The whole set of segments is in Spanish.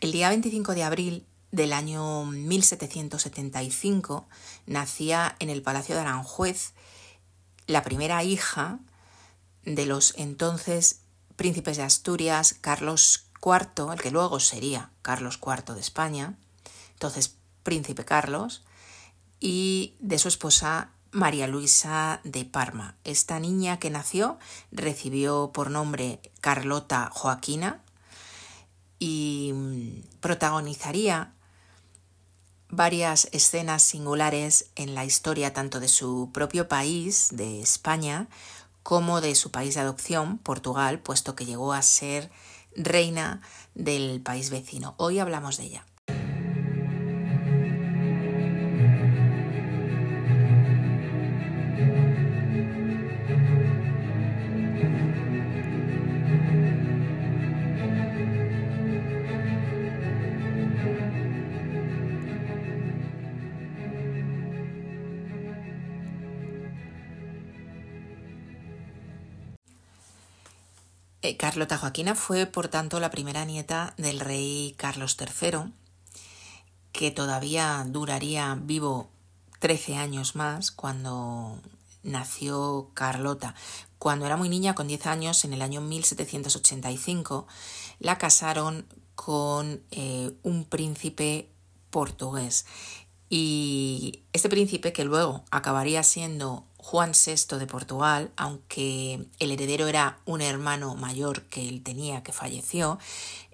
El día 25 de abril del año 1775 nacía en el Palacio de Aranjuez la primera hija de los entonces príncipes de Asturias, Carlos IV, el que luego sería Carlos IV de España, entonces príncipe Carlos, y de su esposa María Luisa de Parma. Esta niña que nació recibió por nombre Carlota Joaquina y mm, protagonizaría varias escenas singulares en la historia tanto de su propio país, de España, como de su país de adopción, Portugal, puesto que llegó a ser reina del país vecino. Hoy hablamos de ella. Carlota Joaquina fue, por tanto, la primera nieta del rey Carlos III, que todavía duraría vivo 13 años más cuando nació Carlota. Cuando era muy niña, con 10 años, en el año 1785, la casaron con eh, un príncipe portugués. Y este príncipe, que luego acabaría siendo Juan VI de Portugal, aunque el heredero era un hermano mayor que él tenía que falleció,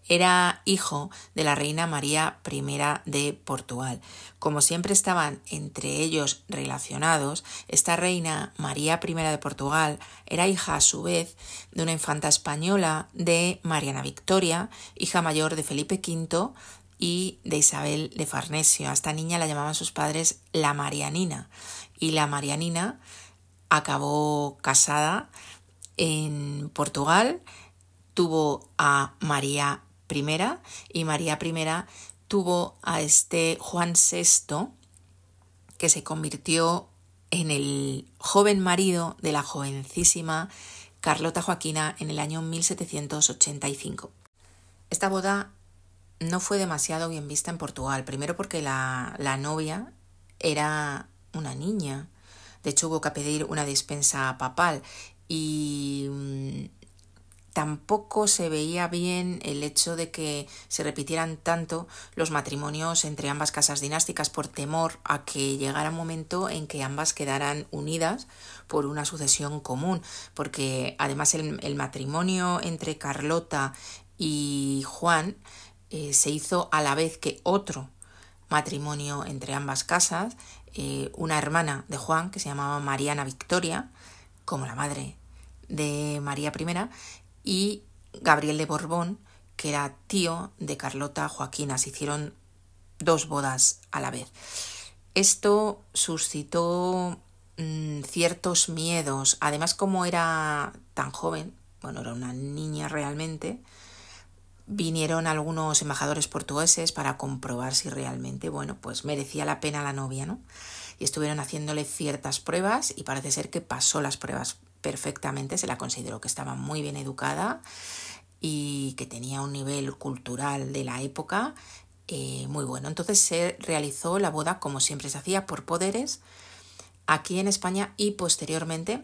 era hijo de la reina María I de Portugal. Como siempre estaban entre ellos relacionados, esta reina María I de Portugal era hija a su vez de una infanta española de Mariana Victoria, hija mayor de Felipe V y de Isabel de Farnesio. A esta niña la llamaban sus padres la Marianina y la Marianina acabó casada en Portugal, tuvo a María I y María I tuvo a este Juan VI que se convirtió en el joven marido de la jovencísima Carlota Joaquina en el año 1785. Esta boda no fue demasiado bien vista en Portugal, primero porque la, la novia era una niña de hecho, hubo que pedir una dispensa papal y mm, tampoco se veía bien el hecho de que se repitieran tanto los matrimonios entre ambas casas dinásticas por temor a que llegara un momento en que ambas quedaran unidas por una sucesión común, porque además el, matrimonio entre Carlota y Juan eh, se hizo a la vez que otro matrimonio entre ambas casas, eh, una hermana de Juan que se llamaba Mariana Victoria, como la madre de María I, y Gabriel de Borbón, que era tío de Carlota Joaquina. Se hicieron dos bodas a la vez. Esto suscitó mm, ciertos miedos. Además, como era tan joven, bueno, era una niña realmente, vinieron algunos embajadores portugueses para comprobar si realmente, bueno, pues merecía la pena la novia, ¿no? Y estuvieron haciéndole ciertas pruebas y parece ser que pasó las pruebas perfectamente, se la consideró que estaba muy bien educada y que tenía un nivel cultural de la época eh, muy bueno. Entonces se realizó la boda como siempre se hacía por poderes aquí en España y posteriormente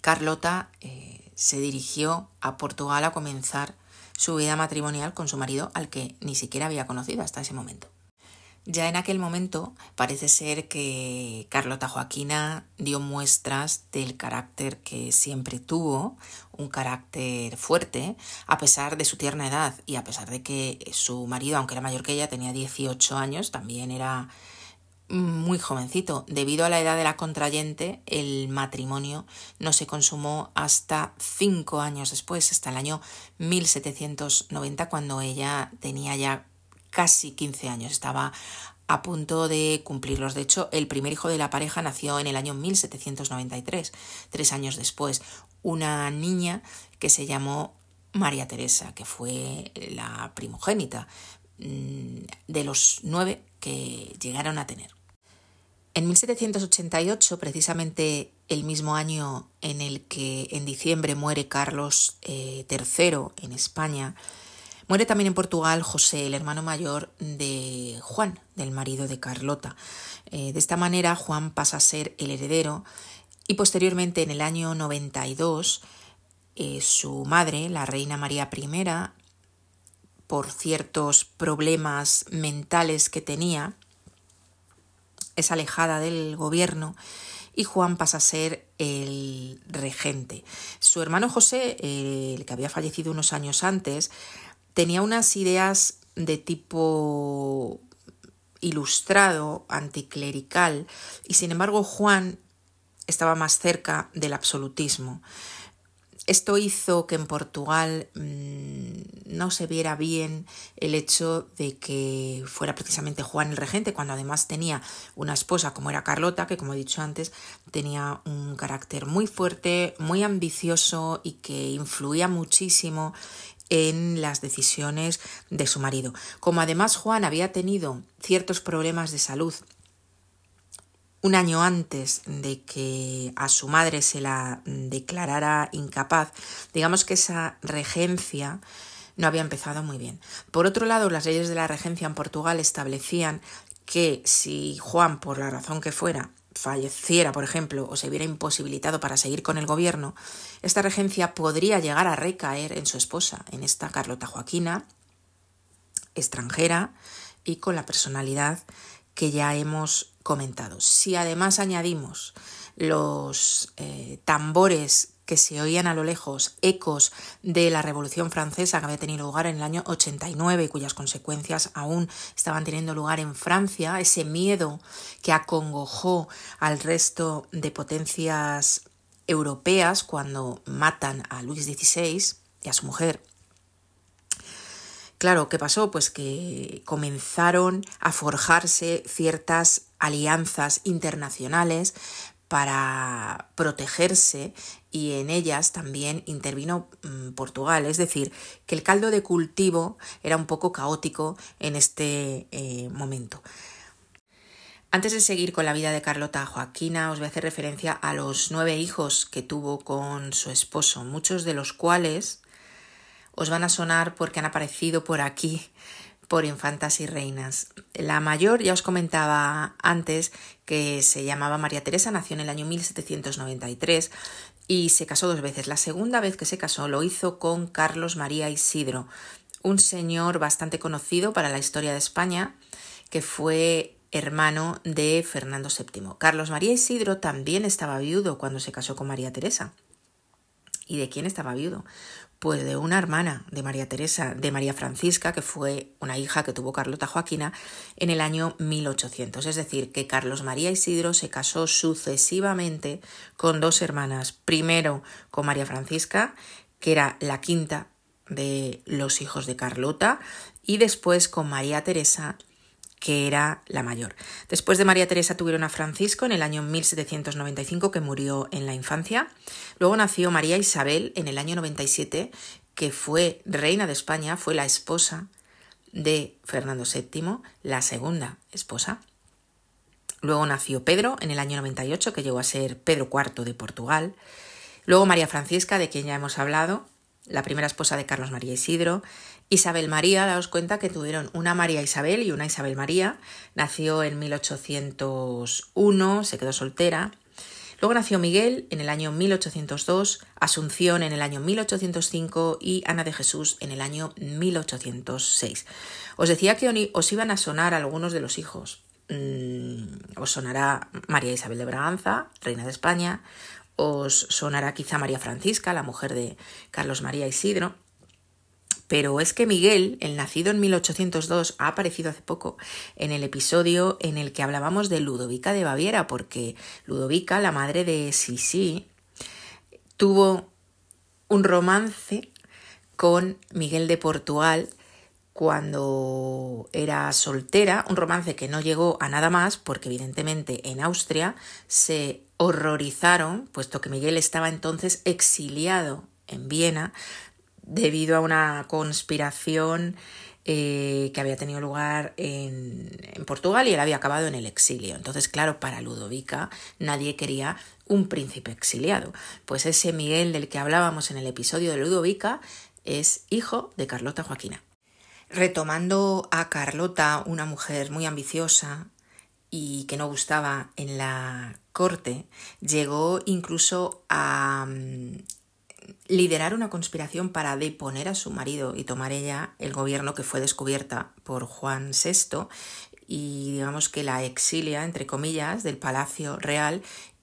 Carlota eh, se dirigió a Portugal a comenzar su vida matrimonial con su marido al que ni siquiera había conocido hasta ese momento. Ya en aquel momento parece ser que Carlota Joaquina dio muestras del carácter que siempre tuvo, un carácter fuerte, a pesar de su tierna edad y a pesar de que su marido, aunque era mayor que ella, tenía 18 años, también era muy jovencito. Debido a la edad de la contrayente, el matrimonio no se consumó hasta cinco años después, hasta el año 1790, cuando ella tenía ya casi 15 años, estaba a punto de cumplirlos. De hecho, el primer hijo de la pareja nació en el año 1793, tres años después, una niña que se llamó María Teresa, que fue la primogénita mm, de los nueve que llegaron a tener. En 1788, precisamente el mismo año en el que en diciembre muere Carlos III eh, en España, Muere también en Portugal José, el hermano mayor de Juan, del marido de Carlota. Eh, de esta manera Juan pasa a ser el heredero y posteriormente en el año 92 eh, su madre, la reina María I, por ciertos problemas mentales que tenía, es alejada del gobierno y Juan pasa a ser el regente. Su hermano José, el que había fallecido unos años antes, tenía unas ideas de tipo ilustrado, anticlerical, y sin embargo Juan estaba más cerca del absolutismo. Esto hizo que en Portugal mmm, no se viera bien el hecho de que fuera precisamente Juan el regente, cuando además tenía una esposa como era Carlota, que como he dicho antes, tenía un carácter muy fuerte, muy ambicioso y que influía muchísimo en las decisiones de su marido. Como además Juan había tenido ciertos problemas de salud un año antes de que a su madre se la declarara incapaz, digamos que esa regencia no había empezado muy bien. Por otro lado, las leyes de la regencia en Portugal establecían que si Juan, por la razón que fuera, falleciera, por ejemplo, o se viera imposibilitado para seguir con el gobierno, esta regencia podría llegar a recaer en su esposa, en esta Carlota Joaquina, extranjera y con la personalidad que ya hemos comentado. Si además añadimos los eh, tambores que se oían a lo lejos, ecos de la Revolución Francesa que había tenido lugar en el año 89 y cuyas consecuencias aún estaban teniendo lugar en Francia, ese miedo que acongojó al resto de potencias europeas cuando matan a Luis XVI y a su mujer Claro, ¿qué pasó? Pues que comenzaron a forjarse ciertas alianzas internacionales para protegerse y en ellas también intervino mm, Portugal. Es decir, que el caldo de cultivo era un poco caótico en este eh, momento. Antes de seguir con la vida de Carlota Joaquina, os voy a hacer referencia a los nueve hijos que tuvo con su esposo, muchos de los cuales os van a sonar porque han aparecido por aquí por infantas y reinas. La mayor, ya os comentaba antes, que se llamaba María Teresa, nació en el año 1793 y se casó dos veces. La segunda vez que se casó lo hizo con Carlos María Isidro, un señor bastante conocido para la historia de España, que fue hermano de Fernando VII. Carlos María Isidro también estaba viudo cuando se casó con María Teresa. ¿Y de quién estaba viudo? Pues de una hermana de María Teresa, de María Francisca, que fue una hija que tuvo Carlota Joaquina en el año 1800. Es decir, que Carlos María Isidro se casó sucesivamente con dos hermanas. Primero con María Francisca, que era la quinta de los hijos de Carlota, y después con María Teresa, que era la mayor. Después de María Teresa tuvieron a Francisco en el año 1795, que murió en la infancia. Luego nació María Isabel en el año 97, que fue reina de España, fue la esposa de Fernando VII, la segunda esposa. Luego nació Pedro en el año 98, que llegó a ser Pedro IV de Portugal. Luego María Francisca, de quien ya hemos hablado, la primera esposa de Carlos María Isidro. Isabel María, daos cuenta que tuvieron una María Isabel y una Isabel María. Nació en 1801, se quedó soltera. Luego nació Miguel en el año 1802, Asunción en el año 1805 y Ana de Jesús en el año 1806. Os decía que os iban a sonar algunos de los hijos. Mm, os sonará María Isabel de Braganza, reina de España. Os sonará quizá María Francisca, la mujer de Carlos María Isidro. Pero es que Miguel, el nacido en 1802, ha aparecido hace poco en el episodio en el que hablábamos de Ludovica de Baviera, porque Ludovica, la madre de Sisi, tuvo un romance con Miguel de Portugal cuando era soltera, un romance que no llegó a nada más porque evidentemente en Austria se horrorizaron, puesto que Miguel estaba entonces exiliado en Viena debido a una conspiración eh, que había tenido lugar en, en, Portugal y él había acabado en el exilio. Entonces, claro, para Ludovica nadie quería un príncipe exiliado. Pues ese Miguel del que hablábamos en el episodio de Ludovica es hijo de Carlota Joaquina. Retomando a Carlota, una mujer muy ambiciosa y que no gustaba en la corte, llegó incluso a mm, liderar una conspiración para deponer a su marido y tomar ella el gobierno que fue descubierta por Juan VI y digamos que la exilia, entre comillas, del Palacio Real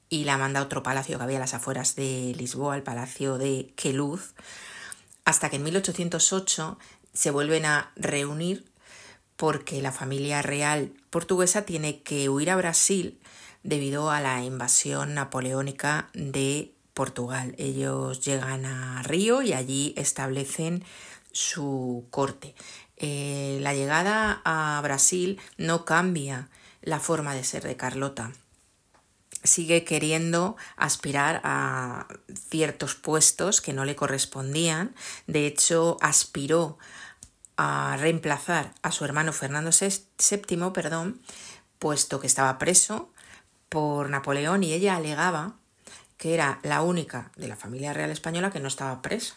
y la manda a otro palacio que había a las afueras de Lisboa, el Palacio de Queluz, hasta que en 1808 se vuelven a reunir porque la familia real portuguesa tiene que huir a Brasil debido a la invasión napoleónica de Portugal. Ellos llegan a Río y allí establecen su corte. Eh, la llegada a Brasil no cambia la forma de ser de Carlota. Sigue queriendo aspirar a ciertos puestos que no le correspondían. De hecho, aspiró a reemplazar a su hermano Fernando VII, perdón, puesto que estaba preso por Napoleón y ella alegaba que era la única de la familia real española que no estaba presa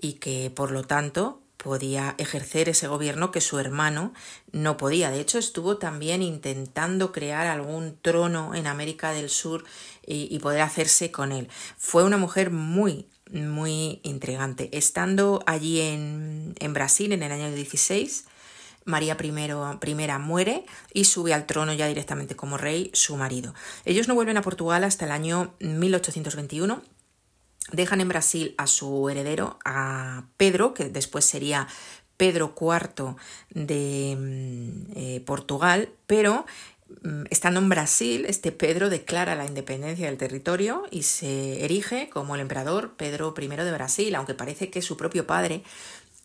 y que por lo tanto podía ejercer ese gobierno que su hermano no podía. De hecho, estuvo también intentando crear algún trono en América del Sur y, poder hacerse con él. Fue una mujer muy muy intrigante. Estando allí en, en Brasil en el año 16, María I, muere y sube al trono ya directamente como rey su marido. Ellos no vuelven a Portugal hasta el año 1821. Dejan en Brasil a su heredero, a Pedro, que después sería Pedro IV de mm, eh, Portugal, pero Mm, estando en Brasil, este Pedro declara la independencia del territorio y se erige como el emperador Pedro I de Brasil, aunque parece que su propio padre,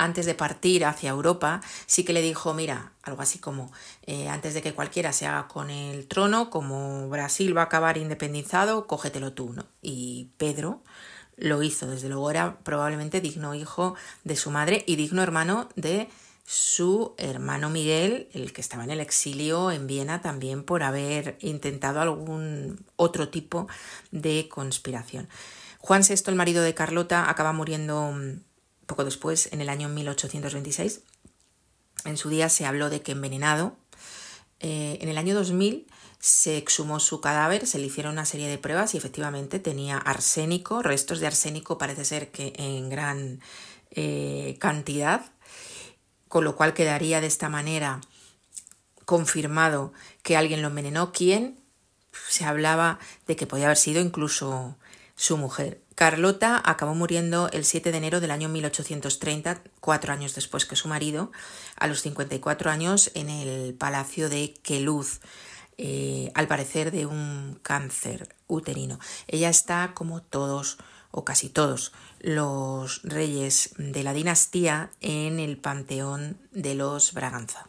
antes de partir hacia Europa, sí que le dijo, mira, algo así como, eh, antes de que cualquiera se haga con el trono, como Brasil va a acabar independizado, cógetelo tú, ¿no? Y Pedro lo hizo, desde luego era probablemente digno hijo de su madre y digno hermano de su hermano Miguel, el que estaba en el exilio en Viena también por haber intentado algún otro tipo de conspiración. Juan VI, el marido de Carlota, acaba muriendo poco después, en el año 1826. En su día se habló de que envenenado. Eh, en el año 2000 se exhumó su cadáver, se le hicieron una serie de pruebas y efectivamente tenía arsénico, restos de arsénico parece ser que en gran eh, cantidad con lo cual quedaría de esta manera confirmado que alguien lo envenenó. ¿Quién? Se hablaba de que podía haber sido incluso su mujer. Carlota acabó muriendo el 7 de enero del año 1830, cuatro años después que su marido, a los 54 años en el palacio de Queluz, eh, al parecer de un cáncer uterino. Ella está como todos o casi todos los reyes de la dinastía en el panteón de los Braganza.